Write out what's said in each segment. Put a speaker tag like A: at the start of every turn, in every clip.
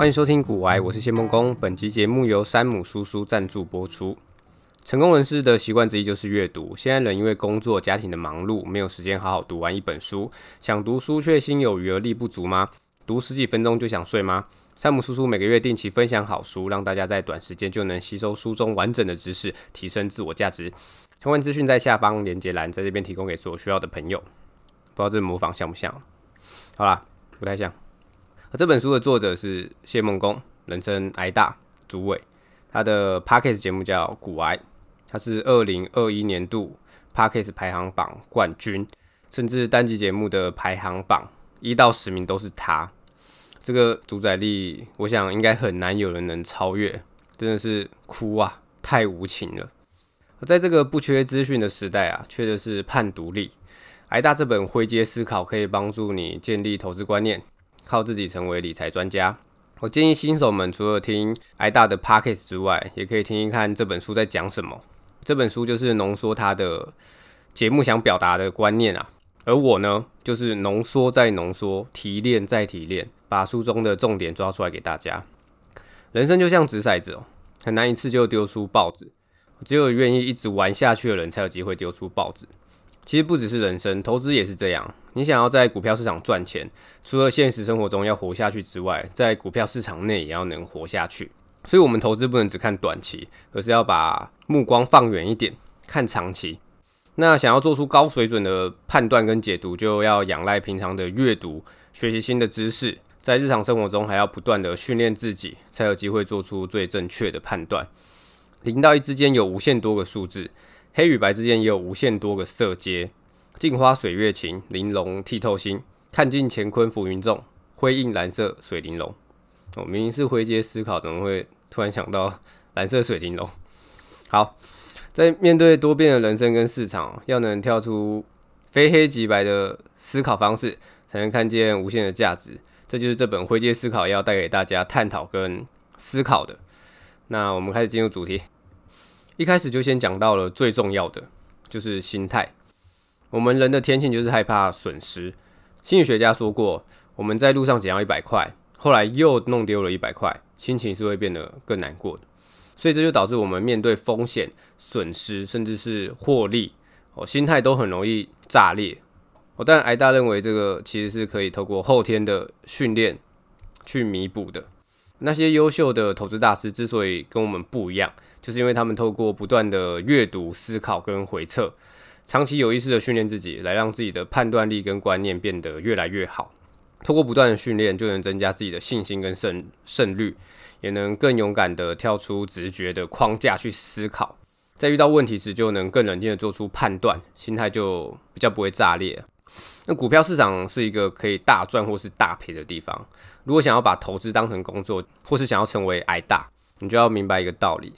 A: 欢迎收听股癌，我是谢梦工。本集节目由山姆叔叔赞助播出。成功人士的习惯之一就是阅读。现在人因为工作、家庭的忙碌，没有时间好好读完一本书。想读书却心有余而力不足吗？读十几分钟就想睡吗？山姆叔叔每个月定期分享好书，让大家在短时间就能吸收书中完整的知识，提升自我价值。相关资讯在下方连接栏，在这边提供给所有需要的朋友。不知道这模仿像不像？好啦，不太像。这本书的作者是谢孟恭，人称癌大主委。他的 Podcast 节目叫《股癌》，他是二零二一年度 Podcast 排行榜冠军，甚至单集节目的排行榜一到十名都是他。这个主宰力，我想应该很难有人能超越。真的是哭啊，太无情了。在这个不缺资讯的时代啊，缺的是判读力。癌大这本灰阶思考可以帮助你建立投资观念。靠自己成为理财专家。我建议新手们除了听癌大的 Podcast 之外，也可以听一看这本书在讲什么。这本书就是浓缩他的节目想表达的观念啊。而我呢，就是浓缩再浓缩，提炼再提炼，把书中的重点抓出来给大家。人生就像掷骰子哦，很难一次就丢出豹子，只有愿意一直玩下去的人才有机会丢出豹子。其实不只是人生，投资也是这样。你想要在股票市场赚钱，除了现实生活中要活下去之外，在股票市场内也要能活下去。所以，我们投资不能只看短期，而是要把目光放远一点，看长期。那想要做出高水准的判断跟解读，就要仰赖平常的阅读，学习新的知识，在日常生活中还要不断的训练自己，才有机会做出最正确的判断。零到一之间有无限多个数字。黑与白之间也有无限多个色阶，镜花水月情，玲珑剔透心。看尽乾坤浮云纵，辉映蓝色水玲珑。哦，明明是灰阶思考，怎么会突然想到 蓝色水玲珑？好，在面对多变的人生跟市场，要能跳出非黑即白的思考方式，才能看见无限的价值。这就是这本灰阶思考要带给大家探讨跟思考的。那我们开始进入主题。一开始就先讲到了最重要的，就是心态。我们人的天性就是害怕损失。心理学家说过，我们在路上捡到一百块，后来又弄丢了一百块，心情是会变得更难过的。所以这就导致我们面对风险、损失，甚至是获利，哦，心态都很容易炸裂。哦，但艾大认为这个其实是可以透过后天的训练去弥补的。那些优秀的投资大师之所以跟我们不一样，就是因为他们透过不断的阅读、思考跟回测，长期有意识的训练自己，来让自己的判断力跟观念变得越来越好。透过不断的训练，就能增加自己的信心跟胜胜率，也能更勇敢的跳出直觉的框架去思考，在遇到问题时就能更冷静的做出判断，心态就比较不会炸裂。那股票市场是一个可以大赚或是大赔的地方。如果想要把投资当成工作，或是想要成为挨大，你就要明白一个道理。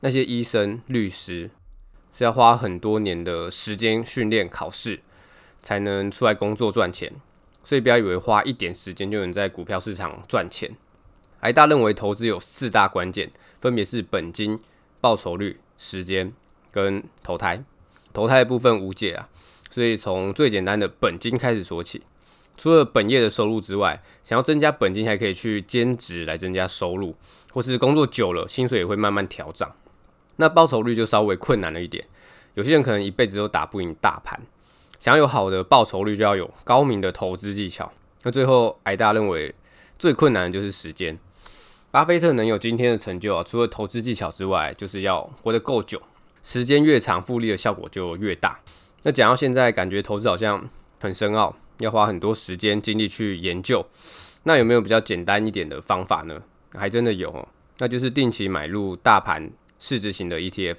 A: 那些医生、律师是要花很多年的时间训练、考试，才能出来工作赚钱。所以不要以为花一点时间就能在股票市场赚钱。艾大认为投资有四大关键，分别是本金、报酬率、时间跟投胎。投胎的部分无解啊，所以从最简单的本金开始说起。除了本业的收入之外，想要增加本金，还可以去兼职来增加收入，或是工作久了，薪水也会慢慢调涨。那报酬率就稍微困难了一点，有些人可能一辈子都打不赢大盘。想要有好的报酬率，就要有高明的投资技巧。那最后，癌大认为最困难的就是时间。巴菲特能有今天的成就啊，除了投资技巧之外，就是要活得够久。时间越长，复利的效果就越大。那讲到现在，感觉投资好像很深奥，要花很多时间精力去研究。那有没有比较简单一点的方法呢？还真的有，那就是定期买入大盘。市值型的 ETF，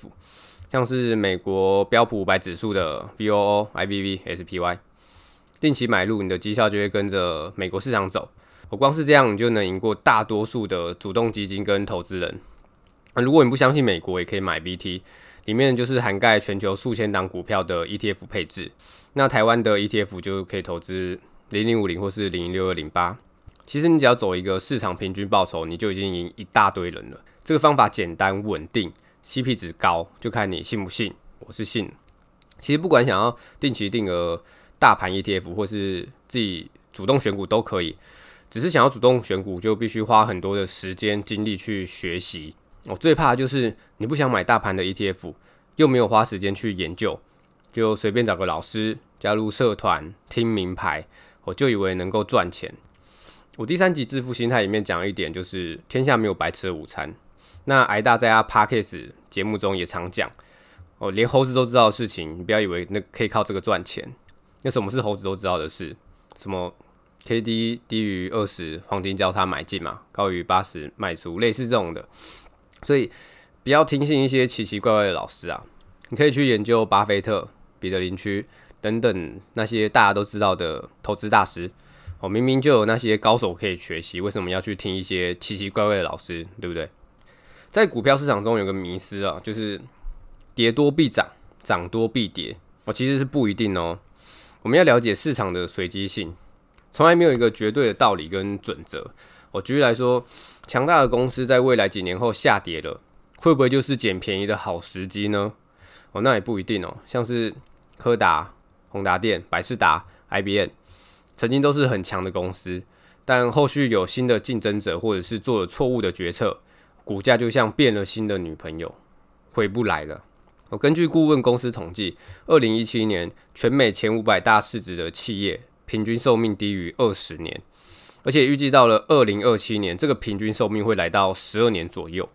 A: 像是美国标普五百指数的 VOO、IVV、SPY，定期买入，你的绩效就会跟着美国市场走。我光是这样，你就能赢过大多数的主动基金跟投资人。那如果你不相信美国，也可以买 VT，里面就是涵盖全球数千档股票的 ETF 配置。那台湾的 ETF 就可以投资零零五零或是零零六二零八。其实你只要走一个市场平均报酬，你就已经赢一大堆人了。这个方法简单稳定，CP 值高，就看你信不信。我是信。其实不管想要定期定额大盘 ETF，或是自己主动选股都可以，只是想要主动选股，就必须花很多的时间精力去学习。我最怕的就是你不想买大盘的 ETF，又没有花时间去研究，就随便找个老师加入社团听名牌，我就以为能够赚钱。我第三集致富心态里面讲一点，就是天下没有白吃的午餐。那癌大在他 Podcast 节目中也常讲，哦，连猴子都知道的事情，你不要以为那可以靠这个赚钱。那什么是猴子都知道的事？什么 KD 低于二十，黄金交叉买进嘛，高于八十卖出，类似这种的。所以不要听信一些奇奇怪怪的老师啊，你可以去研究巴菲特、彼得林区等等那些大家都知道的投资大师。哦，明明就有那些高手可以学习，为什么要去听一些奇奇怪怪的老师？对不对？在股票市场中有个迷思啊，就是跌多必涨，涨多必跌。哦，其实是不一定哦。我们要了解市场的随机性，从来没有一个绝对的道理跟准则。我举例来说，强大的公司在未来几年后下跌了，会不会就是捡便宜的好时机呢？哦，那也不一定哦。像是柯达、宏达电、百事达、IBM，曾经都是很强的公司，但后续有新的竞争者，或者是做了错误的决策，股价就像变了心的女朋友，回不来了。我根据顾问公司统计，二零一七年全美前五百大市值的企业平均寿命低于二十年，而且预计到了二零二七年，这个平均寿命会来到十二年左右。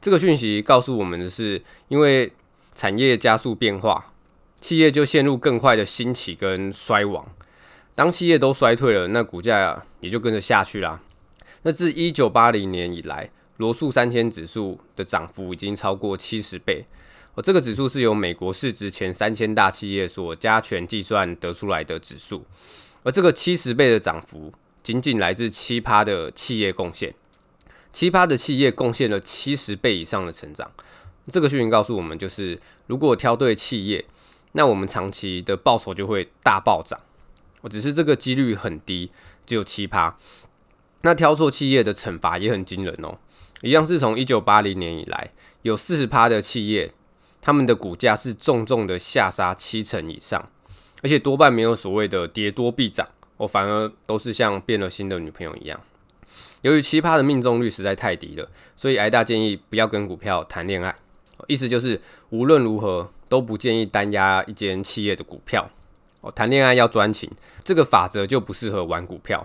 A: 这个讯息告诉我们的是，因为产业加速变化，企业就陷入更快的兴起跟衰亡。当企业都衰退了，那股价也就跟着下去啦。那自一九八零年以来，罗素三千指数的涨幅已经超过七十倍。哦，这个指数是由美国市值前三千大企业所加权计算得出来的指数，而这个七十倍的涨幅，仅仅来自七趴的企业贡献，七趴的企业贡献了七十倍以上的成长。这个讯息告诉我们，就是如果挑对企业，那我们长期的报酬就会大暴涨。我只是这个几率很低，只有七趴。那挑错企业的惩罚也很惊人哦，一样是从一九八零年以来，有四十趴的企业。他们的股价是重重的下杀七成以上，而且多半没有所谓的跌多必涨，我反而都是像变了心的女朋友一样。由于奇葩的命中率实在太低了，所以癌大建议不要跟股票谈恋爱，意思就是无论如何都不建议单押一间企业的股票。哦，谈恋爱要专情，这个法则就不适合玩股票。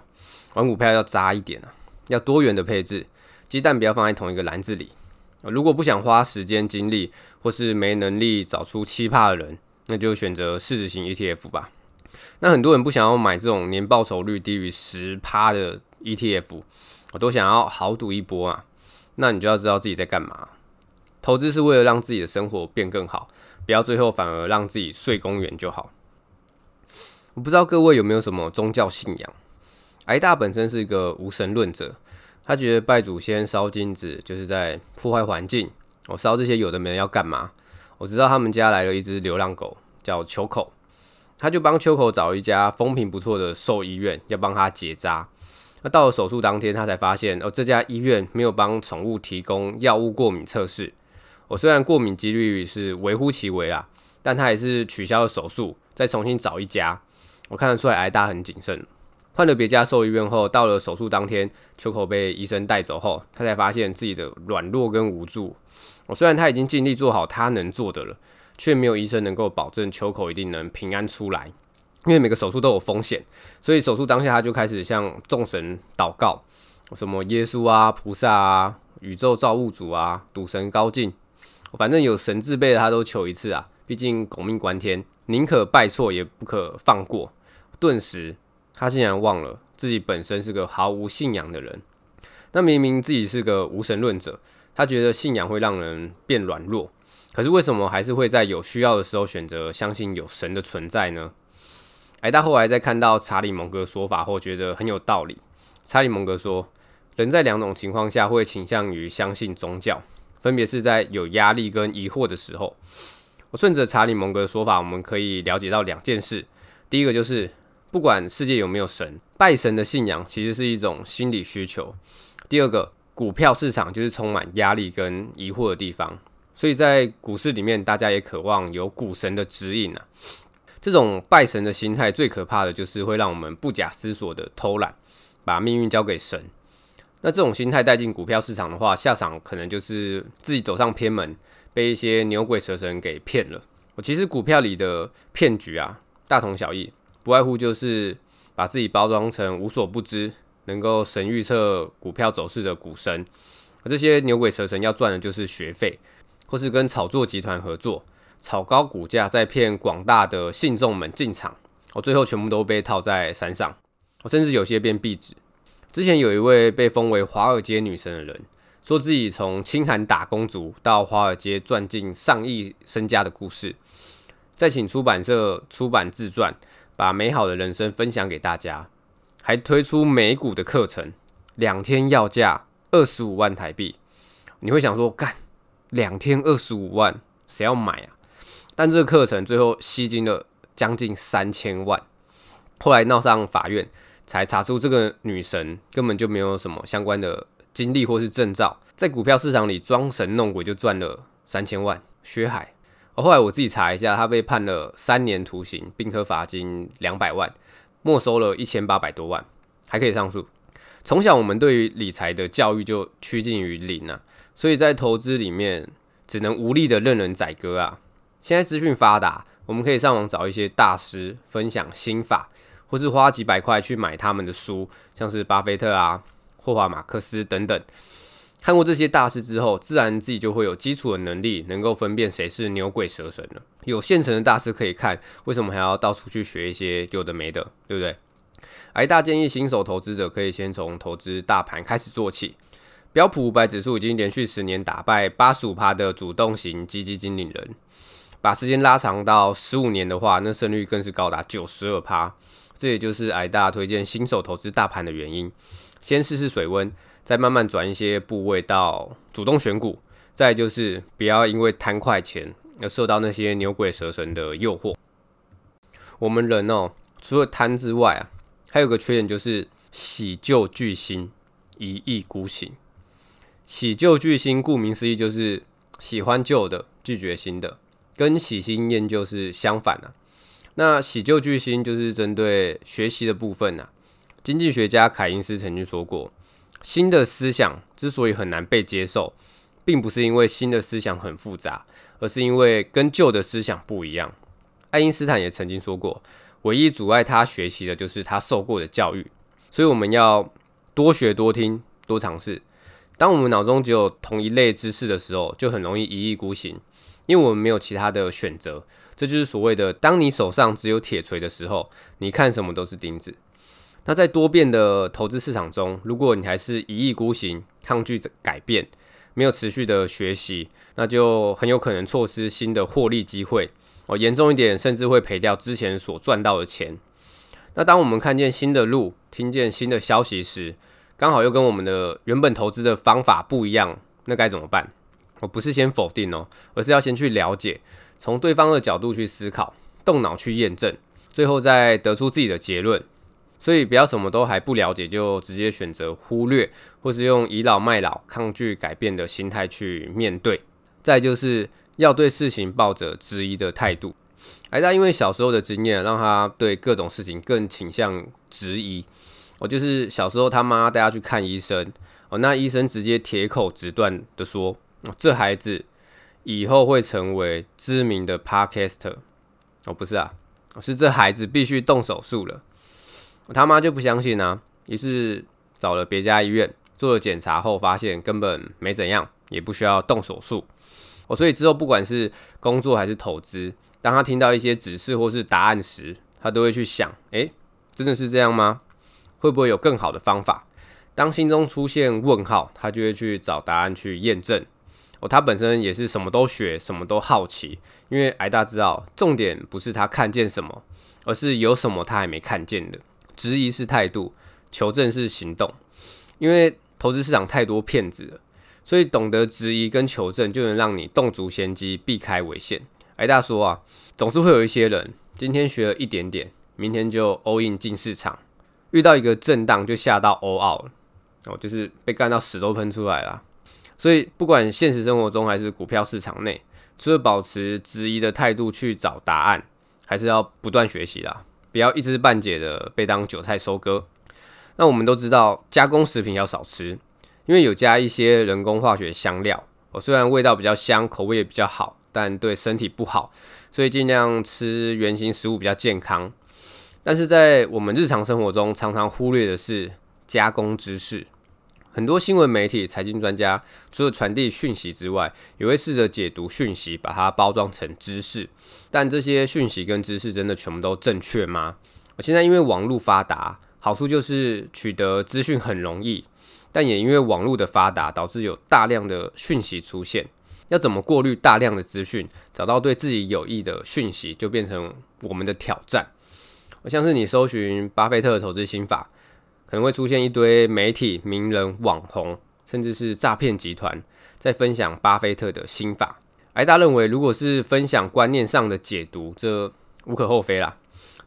A: 玩股票要渣一点啊，要多元的配置，鸡蛋不要放在同一个篮子里。如果不想花时间精力，或是没能力找出奇葩的人，那就选择市值型 ETF 吧。那很多人不想要买这种年报酬率低于十趴的 ETF，我都想要豪赌一波啊。那你就要知道自己在干嘛。投资是为了让自己的生活变更好，不要最后反而让自己睡公园就好。我不知道各位有没有什么宗教信仰？挨大本身是一个无神论者。他觉得拜祖先烧金纸就是在破坏环境。我烧这些有的没的要干嘛？我知道他们家来了一只流浪狗，叫秋口，他就帮秋口找一家风评不错的兽医院，要帮他结扎。那到了手术当天，他才发现哦，这家医院没有帮宠物提供药物过敏测试。我虽然过敏几率是微乎其微啦，但他还是取消了手术，再重新找一家。我看得出来，挨大很谨慎。换了别家兽医院后，到了手术当天，秋口被医生带走后，他才发现自己的软弱跟无助。我虽然他已经尽力做好他能做的了，却没有医生能够保证秋口一定能平安出来。因为每个手术都有风险，所以手术当下他就开始向众神祷告，什么耶稣啊、菩萨啊、宇宙造物主啊、赌神高进，反正有神字辈的他都求一次啊。毕竟狗命关天，宁可拜错也不可放过。顿时。他竟然忘了自己本身是个毫无信仰的人。那明明自己是个无神论者，他觉得信仰会让人变软弱。可是为什么还是会在有需要的时候选择相信有神的存在呢？哎大后来在看到查理蒙格说法后，觉得很有道理。查理蒙格说，人在两种情况下会倾向于相信宗教，分别是在有压力跟疑惑的时候。我顺着查理蒙格的说法，我们可以了解到两件事。第一个就是。不管世界有没有神，拜神的信仰其实是一种心理需求。第二个，股票市场就是充满压力跟疑惑的地方，所以在股市里面，大家也渴望有股神的指引啊。这种拜神的心态最可怕的就是会让我们不假思索的偷懒，把命运交给神。那这种心态带进股票市场的话，下场可能就是自己走上偏门，被一些牛鬼蛇神给骗了。我其实股票里的骗局啊，大同小异，不外乎就是把自己包装成无所不知，能够神预测股票走势的股神。而这些牛鬼蛇神要赚的就是学费，或是跟炒作集团合作，炒高股价，再骗广大的信众们进场。我最后全部都被套在山上，我甚至有些变壁纸。之前有一位被封为华尔街女神的人，说自己从清寒打工族到华尔街赚进上亿身家的故事，再请出版社出版自传，把美好的人生分享给大家，还推出美股的课程，两天要价二十五万台币。你会想说，干两天二十五万，谁要买啊？但这个课程最后吸金了将近三千万，后来闹上法院。才查出这个女神根本就没有什么相关的经历或是证照，在股票市场里装神弄鬼就赚了三千万，薛海。后来我自己查一下，他被判了三年徒刑，并科罚金两百万，没收了一千八百多万，还可以上诉。从小我们对于理财的教育就趋近于零啊，所以在投资里面只能无力的任人宰割啊。现在资讯发达，我们可以上网找一些大师分享心法。或是花几百块去买他们的书，像是巴菲特啊、霍华马克思等等。看过这些大师之后，自然自己就会有基础的能力，能够分辨谁是牛鬼蛇神了。有现成的大师可以看，为什么还要到处去学一些有的没的，对不对？癌大建议新手投资者可以先从投资大盘开始做起。标普五百指数已经连续十年打败八十五趴的主动型基金经理人，把时间拉长到十五年的话，那胜率更是高达九十二趴。这也就是癌大推荐新手投资大盘的原因。先试试水温，再慢慢转一些部位到主动选股。再就是不要因为贪快钱而受到那些牛鬼蛇神的诱惑。我们人哦，除了贪之外啊，还有个缺点就是喜旧惧新，一意孤行。喜旧惧新，顾名思义就是喜欢旧的，拒绝新的，跟喜新厌旧是相反的啊。那喜旧惧新就是针对学习的部分啊。经济学家凯因斯曾经说过，新的思想之所以很难被接受，并不是因为新的思想很复杂，而是因为跟旧的思想不一样。爱因斯坦也曾经说过，唯一阻碍他学习的就是他受过的教育。所以我们要多学、多听、多尝试。当我们脑中只有同一类知识的时候，就很容易一意孤行，因为我们没有其他的选择。这就是所谓的，当你手上只有铁锤的时候，你看什么都是钉子。那在多变的投资市场中，如果你还是一意孤行、抗拒改变、没有持续的学习，那就很有可能错失新的获利机会哦。严重一点，甚至会赔掉之前所赚到的钱。那当我们看见新的路、听见新的消息时，刚好又跟我们的原本投资的方法不一样，那该怎么办？我不是先否定哦，而是要先去了解。从对方的角度去思考，动脑去验证，最后再得出自己的结论。所以不要什么都还不了解就直接选择忽略，或是用倚老卖老、抗拒改变的心态去面对。再就是要对事情抱着质疑的态度。癌大因为小时候的经验，让他对各种事情更倾向质疑。我就是小时候他妈带他去看医生，哦，那医生直接铁口直断的说，这孩子。以后会成为知名的 Podcaster 哦，不是啊，是这孩子必须动手术了。我他妈就不相信啊，于是找了别家医院做了检查后，发现根本没怎样，也不需要动手术。哦，所以之后不管是工作还是投资，当他听到一些指示或是答案时，他都会去想：诶，真的是这样吗？会不会有更好的方法？当心中出现问号，他就会去找答案去验证。哦，他本身也是什么都学，什么都好奇。因为癌大知道，重点不是他看见什么，而是有什么他还没看见的。质疑是态度，求证是行动。因为投资市场太多骗子了，所以懂得质疑跟求证，就能让你动足先机，避开危险。癌大说啊，总是会有一些人，今天学了一点点，明天就 all in 进市场，遇到一个震荡就吓到 all out 了，哦，就是被干到屎都喷出来了。所以，不管现实生活中还是股票市场内，除了保持质疑的态度去找答案，还是要不断学习啦，不要一知半解的被当韭菜收割。那我们都知道加工食品要少吃，因为有加一些人工化学香料，哦，虽然味道比较香，口味也比较好，但对身体不好，所以尽量吃原型食物比较健康。但是在我们日常生活中，常常忽略的是加工知识。很多新闻媒体、财经专家除了传递讯息之外，也会试着解读讯息，把它包装成知识。但这些讯息跟知识真的全部都正确吗？我现在因为网络发达，好处就是取得资讯很容易，但也因为网络的发达，导致有大量的讯息出现。要怎么过滤大量的资讯，找到对自己有益的讯息，就变成我们的挑战。像是你搜寻巴菲特的投资心法。可能会出现一堆媒体、名人、网红，甚至是诈骗集团在分享巴菲特的心法。艾大认为，如果是分享观念上的解读，这无可厚非啦。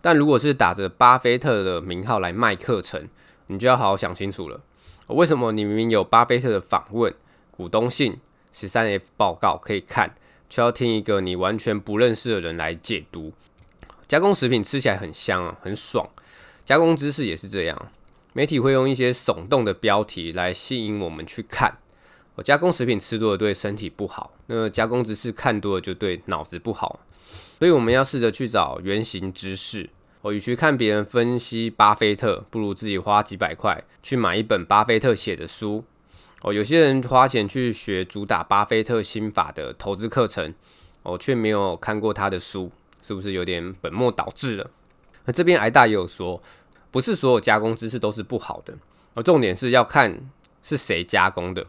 A: 但如果是打着巴菲特的名号来卖课程，你就要好好想清楚了。为什么你明明有巴菲特的访问、股东信、十三 F 报告可以看，却要听一个你完全不认识的人来解读？加工食品吃起来很香啊，很爽。加工知识也是这样。媒体会用一些耸动的标题来吸引我们去看。我加工食品吃多了对身体不好，那加工知识看多了就对脑子不好。所以我们要试着去找原型知识。我与其看别人分析巴菲特，不如自己花几百块去买一本巴菲特写的书。哦，有些人花钱去学主打巴菲特心法的投资课程，哦，却没有看过他的书，是不是有点本末倒置了？那这边癌大也有说。不是所有加工知识都是不好的，而重点是要看是谁加工的。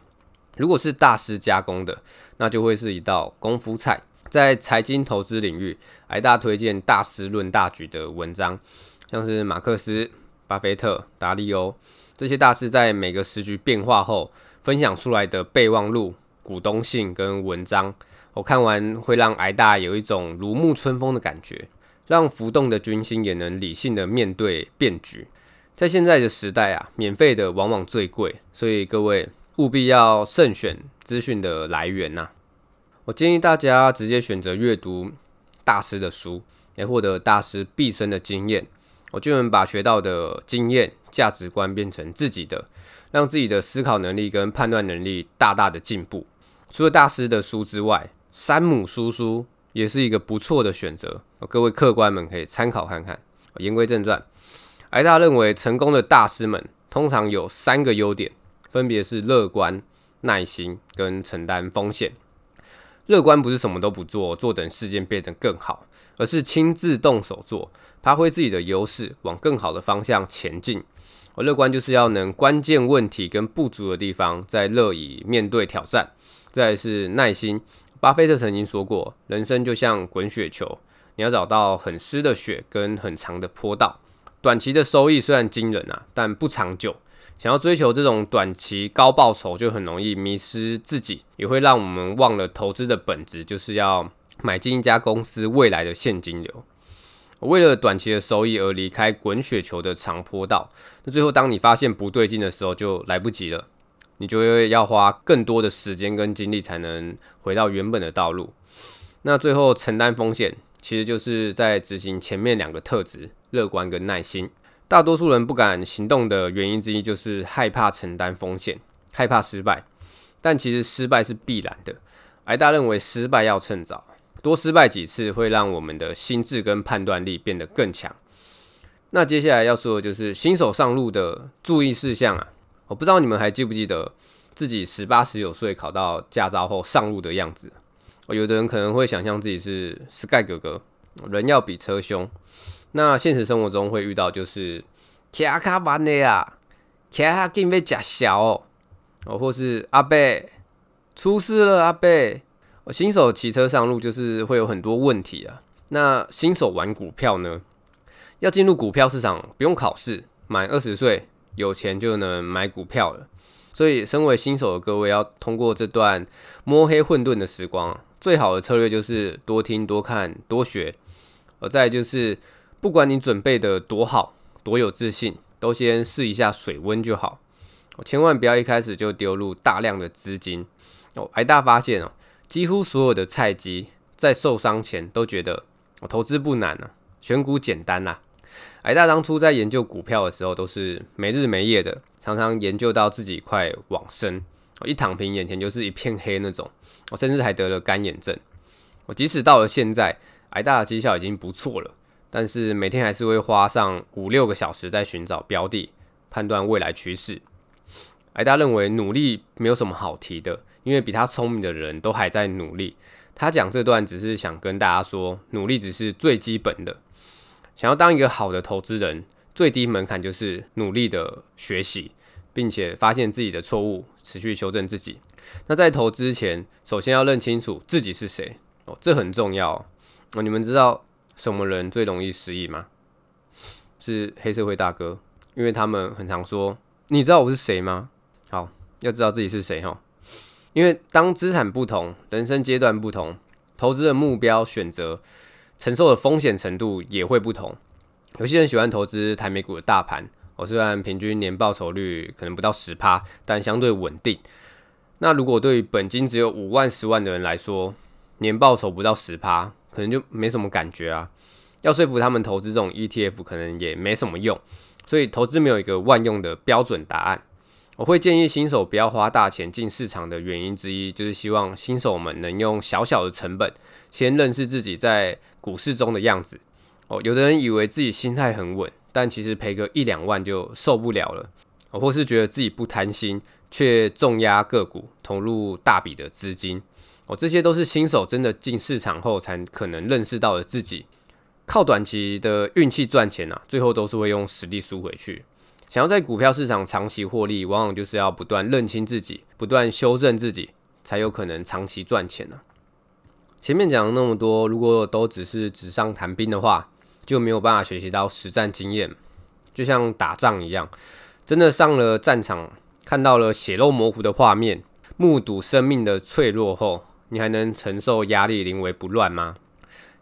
A: 如果是大师加工的，那就会是一道功夫菜。在财经投资领域，癌大推荐《大师论大局》的文章，像是马克思、巴菲特、达利欧这些大师在每个时局变化后分享出来的备忘录、股东信跟文章，我看完会让癌大有一种如沐春风的感觉。让浮动的军心也能理性的面对变局。在现在的时代啊，免费的往往最贵，所以各位务必要慎选资讯的来源呐、我建议大家直接选择阅读大师的书，来获得大师毕生的经验，我就能把学到的经验、价值观变成自己的，让自己的思考能力跟判断能力大大的进步。除了大师的书之外，山姆叔叔也是一个不错的选择。各位客官们可以参考看看。言归正传，癌大认为成功的大师们通常有三个优点，分别是乐观、耐心跟承担风险。乐观不是什么都不做，坐等事件变得更好，而是亲自动手做，发挥自己的优势，往更好的方向前进。而乐观就是要能关键问题跟不足的地方，再乐意面对挑战。再是耐心，巴菲特曾经说过，人生就像滚雪球。你要找到很湿的雪跟很长的坡道，短期的收益虽然惊人啊，但不长久。想要追求这种短期高报酬，就很容易迷失自己，也会让我们忘了投资的本质，就是要买进一家公司未来的现金流。为了短期的收益而离开滚雪球的长坡道，那最后当你发现不对劲的时候，就来不及了。你就会要花更多的时间跟精力才能回到原本的道路。那最后承担风险。其实就是在执行前面两个特质，乐观跟耐心。大多数人不敢行动的原因之一，就是害怕承担风险，害怕失败。但其实失败是必然的。癌大认为失败要趁早，多失败几次会让我们的心智跟判断力变得更强。那接下来要说的就是新手上路的注意事项啊。我不知道你们还记不记得自己十八十九岁考到驾照后上路的样子。有的人可能会想象自己是 Sky 哥哥，人要比车凶。那现实生活中会遇到就是卡卡班的啊，卡卡给被假小哦，或是阿伯出事了，阿伯。新手骑车上路就是会有很多问题啊。那新手玩股票呢，要进入股票市场不用考试，满二十岁有钱就能买股票了。所以，身为新手的各位要通过这段摸黑混沌的时光。最好的策略就是多听、多看、多学，而再就是，不管你准备的多好、多有自信，都先试一下水温就好。千万不要一开始就丢入大量的资金。哦，癌大发现哦，几乎所有的菜鸡在受伤前都觉得我投资不难啊，选股简单呐。癌大当初在研究股票的时候，都是没日没夜的，常常研究到自己快往生，一躺平眼前就是一片黑那种，我甚至还得了干眼症。我即使到了现在，癌大的绩效已经不错了，但是每天还是会花上五六个小时在寻找标的，判断未来趋势。癌大认为努力没有什么好提的，因为比他聪明的人都还在努力。他讲这段只是想跟大家说，努力只是最基本的。想要当一个好的投资人，最低门槛就是努力的学习，并且发现自己的错误，持续修正自己。那在投资前，首先要认清楚自己是谁哦，这很重要哦。你们知道什么人最容易失忆吗？是黑社会大哥，因为他们很常说：“你知道我是谁吗？”好，要知道自己是谁哈。因为当资产不同，人生阶段不同，投资的目标选择。承受的风险程度也会不同。有些人喜欢投资台美股的大盘，哦，虽然平均年报酬率可能不到十趴，但相对稳定。那如果对于本金只有五万、十万的人来说，年报酬不到十趴，可能就没什么感觉啊。要说服他们投资这种 ETF，可能也没什么用。所以投资没有一个万用的标准答案。我会建议新手不要花大钱进市场的原因之一，就是希望新手们能用小小的成本，先认识自己在股市中的样子。哦，有的人以为自己心态很稳，但其实赔个一两万就受不了了。哦，或是觉得自己不贪心，却重压个股，投入大笔的资金。哦，这些都是新手真的进市场后才可能认识到的自己。靠短期的运气赚钱啊，最后都是会用实力输回去。想要在股票市场长期获利，往往就是要不断认清自己，不断修正自己，才有可能长期赚钱呢、啊。前面讲了那么多，如果都只是纸上谈兵的话，就没有办法学习到实战经验。就像打仗一样，真的上了战场，看到了血肉模糊的画面，目睹生命的脆弱后，你还能承受压力临危不乱吗？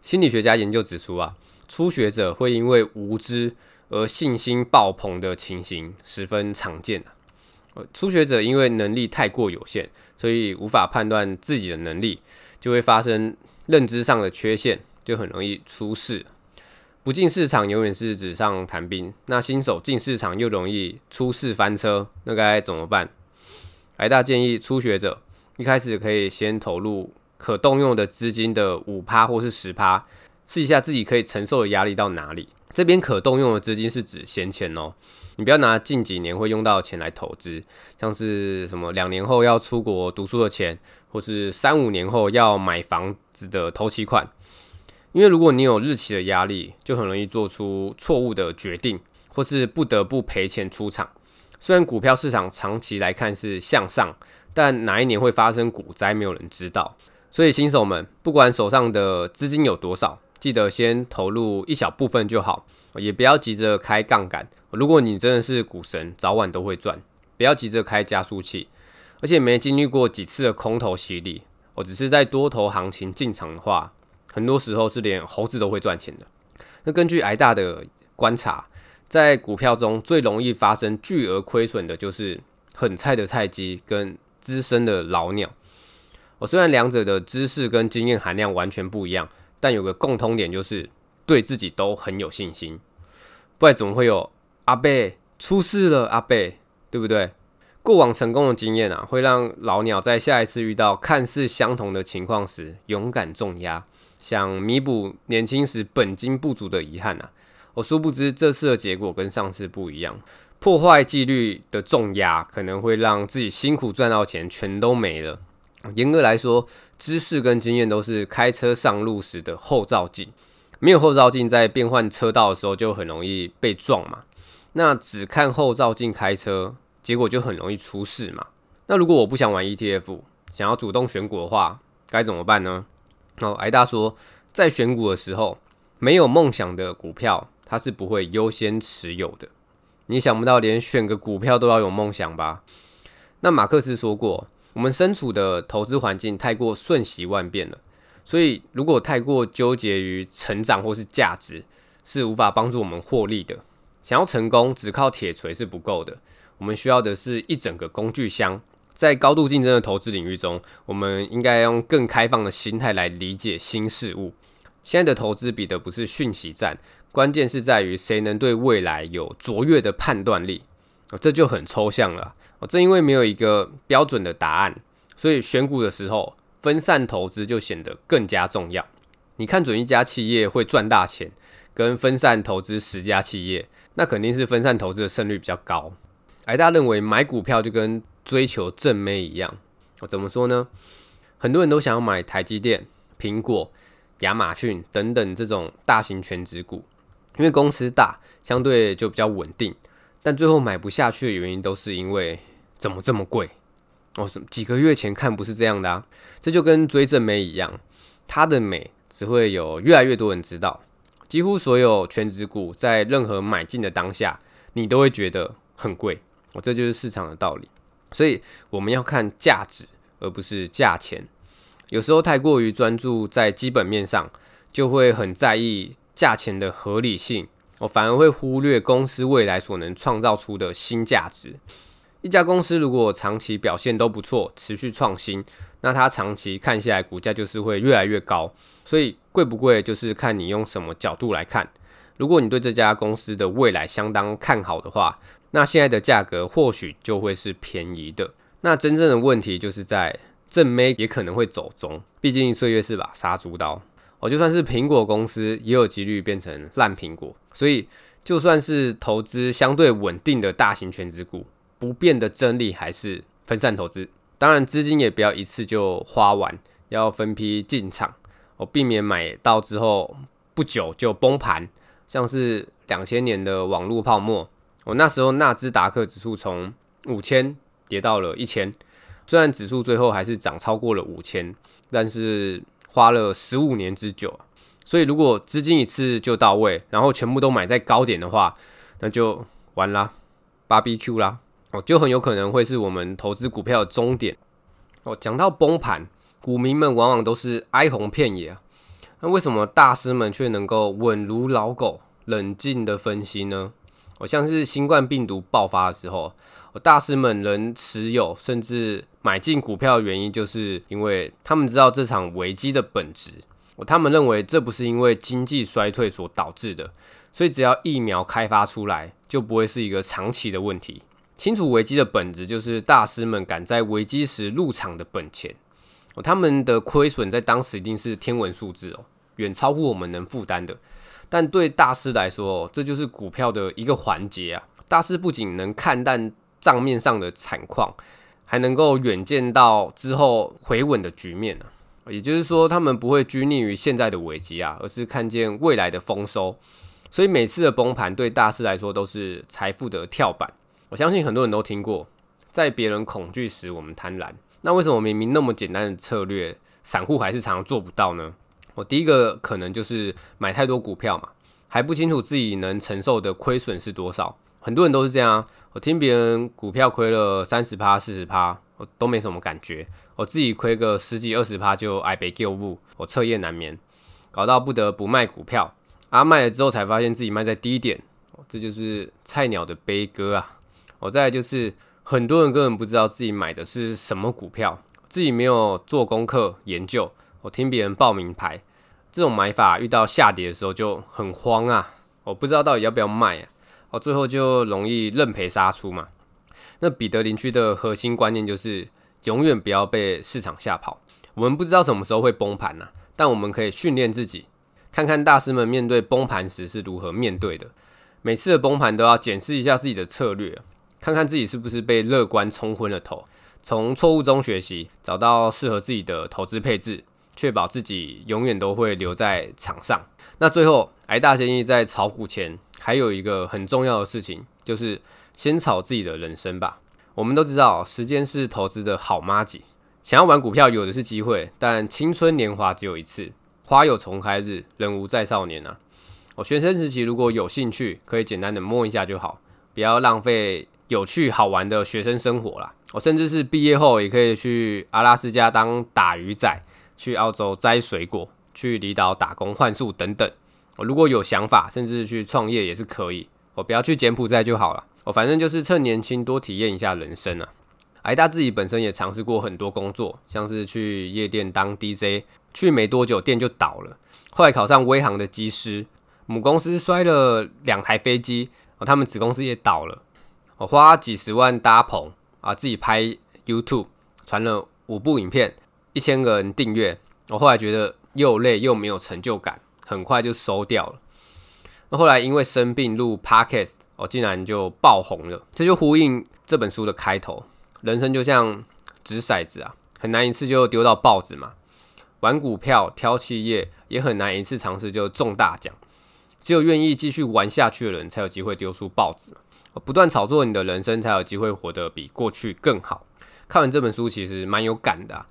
A: 心理学家研究指出啊，初学者会因为无知。而信心爆棚的情形十分常见啊。初学者因为能力太过有限，所以无法判断自己的能力，就会发生认知上的缺陷，就很容易出事。不进市场永远是纸上谈兵，那新手进市场又容易出事翻车，那该怎么办？癌大建议初学者一开始可以先投入可动用的资金的五趴或是十趴，试一下自己可以承受的压力到哪里。这边可动用的资金是指闲钱哦，你不要拿近几年会用到的钱来投资，像是什么两年后要出国读书的钱，或是三五年后要买房子的头期款。因为如果你有日期的压力，就很容易做出错误的决定，或是不得不赔钱出场。虽然股票市场长期来看是向上，但哪一年会发生股灾，没有人知道。所以新手们，不管手上的资金有多少。记得先投入一小部分就好，也不要急着开杠杆。如果你真的是股神，早晚都会赚。不要急着开加速器，而且没经历过几次的空头洗礼，我只是在多头行情进场的话，很多时候是连猴子都会赚钱的。那根据挨大的观察，在股票中最容易发生巨额亏损的就是很菜的菜鸡跟资深的老鸟。我虽然两者的知识跟经验含量完全不一样。但有个共通点，就是对自己都很有信心，不然怎么会有阿贝出事了？阿贝，对不对？过往成功的经验啊，会让老鸟在下一次遇到看似相同的情况时，勇敢重压，想弥补年轻时本金不足的遗憾啊。我殊不知这次的结果跟上次不一样，破坏纪律的重压，可能会让自己辛苦赚到钱全都没了。严格来说，知识跟经验都是开车上路时的后照镜，没有后照镜，在变换车道的时候就很容易被撞嘛。那只看后照镜开车，结果就很容易出事嘛。那如果我不想玩 ETF，想要主动选股的话，该怎么办呢？哦，癌大说，在选股的时候，没有梦想的股票，它是不会优先持有的。你想不到，连选个股票都要有梦想吧？那马克思说过。我们身处的投资环境太过瞬息万变了，所以如果太过纠结于成长或是价值，是无法帮助我们获利的。想要成功，只靠铁锤是不够的，我们需要的是一整个工具箱。在高度竞争的投资领域中，我们应该用更开放的心态来理解新事物。现在的投资比的不是讯息战，关键是在于谁能对未来有卓越的判断力。哦，这就很抽象了。哦，正因为没有一个标准的答案，所以选股的时候，分散投资就显得更加重要。你看准一家企业会赚大钱，跟分散投资十家企业，那肯定是分散投资的胜率比较高。癌大家认为买股票就跟追求正妹一样。我怎么说呢？很多人都想要买台积电、苹果、亚马逊等等这种大型权值股，因为公司大，相对就比较稳定。但最后买不下去的原因都是因为怎么这么贵？哦，什几个月前看不是这样的啊？这就跟追正美一样，它的美只会有越来越多人知道。几乎所有全值股在任何买进的当下，你都会觉得很贵。哦，这就是市场的道理。所以我们要看价值，而不是价钱。有时候太过于专注在基本面上，就会很在意价钱的合理性，我反而会忽略公司未来所能创造出的新价值。一家公司如果长期表现都不错，持续创新，那它长期看下来，股价就是会越来越高。所以贵不贵，就是看你用什么角度来看。如果你对这家公司的未来相当看好的话，那现在的价格或许就会是便宜的。那真正的问题就是在正妹也可能会走中，毕竟岁月是把杀猪刀。哦，就算是苹果公司，也有几率变成烂苹果。所以就算是投资相对稳定的大型全值股。不变的真理还是分散投资，当然资金也不要一次就花完，要分批进场，哦，避免买到之后不久就崩盘，像是两千年的网络泡沫，我那时候纳斯达克指数从五千跌到了一千，虽然指数最后还是涨超过了五千，但是花了十五年之久，所以如果资金一次就到位，然后全部都买在高点的话，那就完啦，BBQ 啦。哦，就很有可能会是我们投资股票的终点。哦，讲到崩盘，股民们往往都是哀鸿遍野啊。那为什么大师们却能够稳如老狗，冷静的分析呢？哦，像是新冠病毒爆发的时候，大师们能持有甚至买进股票的原因，就是因为他们知道这场危机的本质。他们认为这不是因为经济衰退所导致的，所以只要疫苗开发出来，就不会是一个长期的问题。清楚危机的本质，就是大师们赶在危机时入场的本钱。他们的亏损在当时一定是天文数字哦，远超乎我们能负担的。但对大师来说，这就是股票的一个环节啊。大师不仅能看淡账面上的惨况，还能够远见到之后回稳的局面啊。也就是说，他们不会拘泥于现在的危机啊，而是看见未来的丰收。所以每次的崩盘，对大师来说都是财富的跳板。我相信很多人都听过，在别人恐惧时，我们贪婪。那为什么明明那么简单的策略，散户还是常常做不到呢？我第一个可能就是买太多股票嘛，还不清楚自己能承受的亏损是多少。很多人都是这样，我听别人股票亏了三十趴、四十趴，我都没什么感觉。我自己亏个十几、二十趴就哀悲叫母，我彻夜难眠，搞到不得不卖股票。啊，卖了之后才发现自己卖在低点，这就是菜鸟的悲歌啊！我再来就是，很多人根本不知道自己买的是什么股票，自己没有做功课研究，我听别人报名牌，这种买法遇到下跌的时候就很慌啊，我不知道到底要不要卖啊，哦最后就容易认赔杀出嘛。那彼得林区的核心观念就是，永远不要被市场吓跑。我们不知道什么时候会崩盘呐，但我们可以训练自己，看看大师们面对崩盘时是如何面对的。每次的崩盘都要检视一下自己的策略。看看自己是不是被乐观冲昏了头，从错误中学习，找到适合自己的投资配置，确保自己永远都会留在场上。那最后，癌大建议在炒股前，还有一个很重要的事情，就是先炒自己的人生吧。我们都知道，时间是投资的好妈吉。想要玩股票，有的是机会，但青春年华只有一次，花有重开日，人无再少年啊。我学生时期如果有兴趣，可以简单的摸一下就好，不要浪费。有趣好玩的学生生活啦，我甚至是毕业后也可以去阿拉斯加当打鱼仔，去澳洲摘水果，去离岛打工换宿等等。我如果有想法，甚至去创业也是可以。我不要去柬埔寨就好了。我反正就是趁年轻多体验一下人生啊。癌大自己本身也尝试过很多工作，像是去夜店当 DJ，去没多久店就倒了。后来考上威航的机师，母公司摔了两台飞机，哦，他们子公司也倒了，我花几十万搭棚啊，自己拍 YouTube，传了五部影片，一千个人订阅，我后来觉得又累又没有成就感，很快就收掉了。那后来因为生病录 Podcast，我竟然就爆红了，这就呼应这本书的开头，人生就像掷骰子啊，很难一次就丢到豹子嘛。玩股票挑企业也很难一次尝试就中大奖，只有愿意继续玩下去的人才有机会丢出豹子。不断炒作你的人生，才有机会活得比过去更好。看完这本书，其实蛮有感的啊。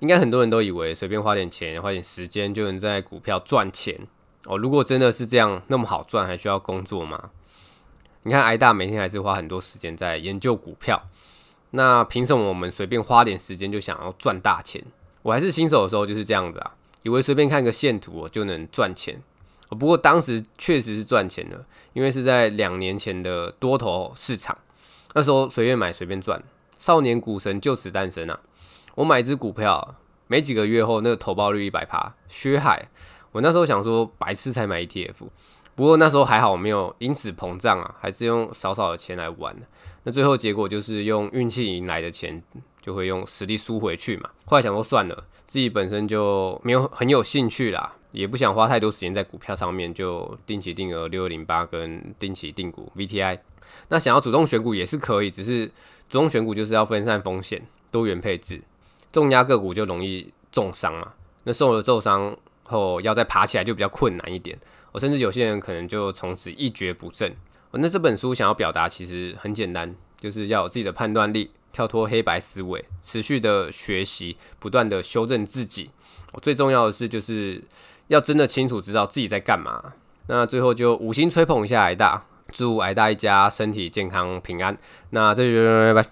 A: 应该很多人都以为随便花点钱、花点时间就能在股票赚钱哦。如果真的是这样那么好赚，还需要工作吗？你看挨大每天还是花很多时间在研究股票，那凭什么我们随便花点时间就想要赚大钱？我还是新手的时候就是这样子啊，以为随便看个线图就能赚钱。不过当时确实是赚钱的，因为是在两年前的多头市场，那时候随便买随便赚，少年股神就此诞生啊！我买一只股票，没几个月后那个投报率一百趴，血海！我那时候想说白痴才买 ETF，不过那时候还好我没有因此膨胀啊，还是用少少的钱来玩。那最后结果就是用运气赢来的钱。就会用实力输回去嘛。后来想说算了，自己本身就没有很有兴趣啦，也不想花太多时间在股票上面，就定期定额六二零八跟定期定股 VTI。那想要主动选股也是可以，只是主动选股就是要分散风险，多元配置，重压个股就容易重伤嘛。那受了重伤后要再爬起来就比较困难一点。我甚至有些人可能就从此一蹶不振。那这本书想要表达其实很简单，就是要有自己的判断力。跳脱黑白思维，持续的学习，不断的修正自己。最重要的是，就是要真的清楚知道自己在干嘛。那最后就五星吹捧一下癌大，祝癌大一家身体健康平安。那这就拜拜。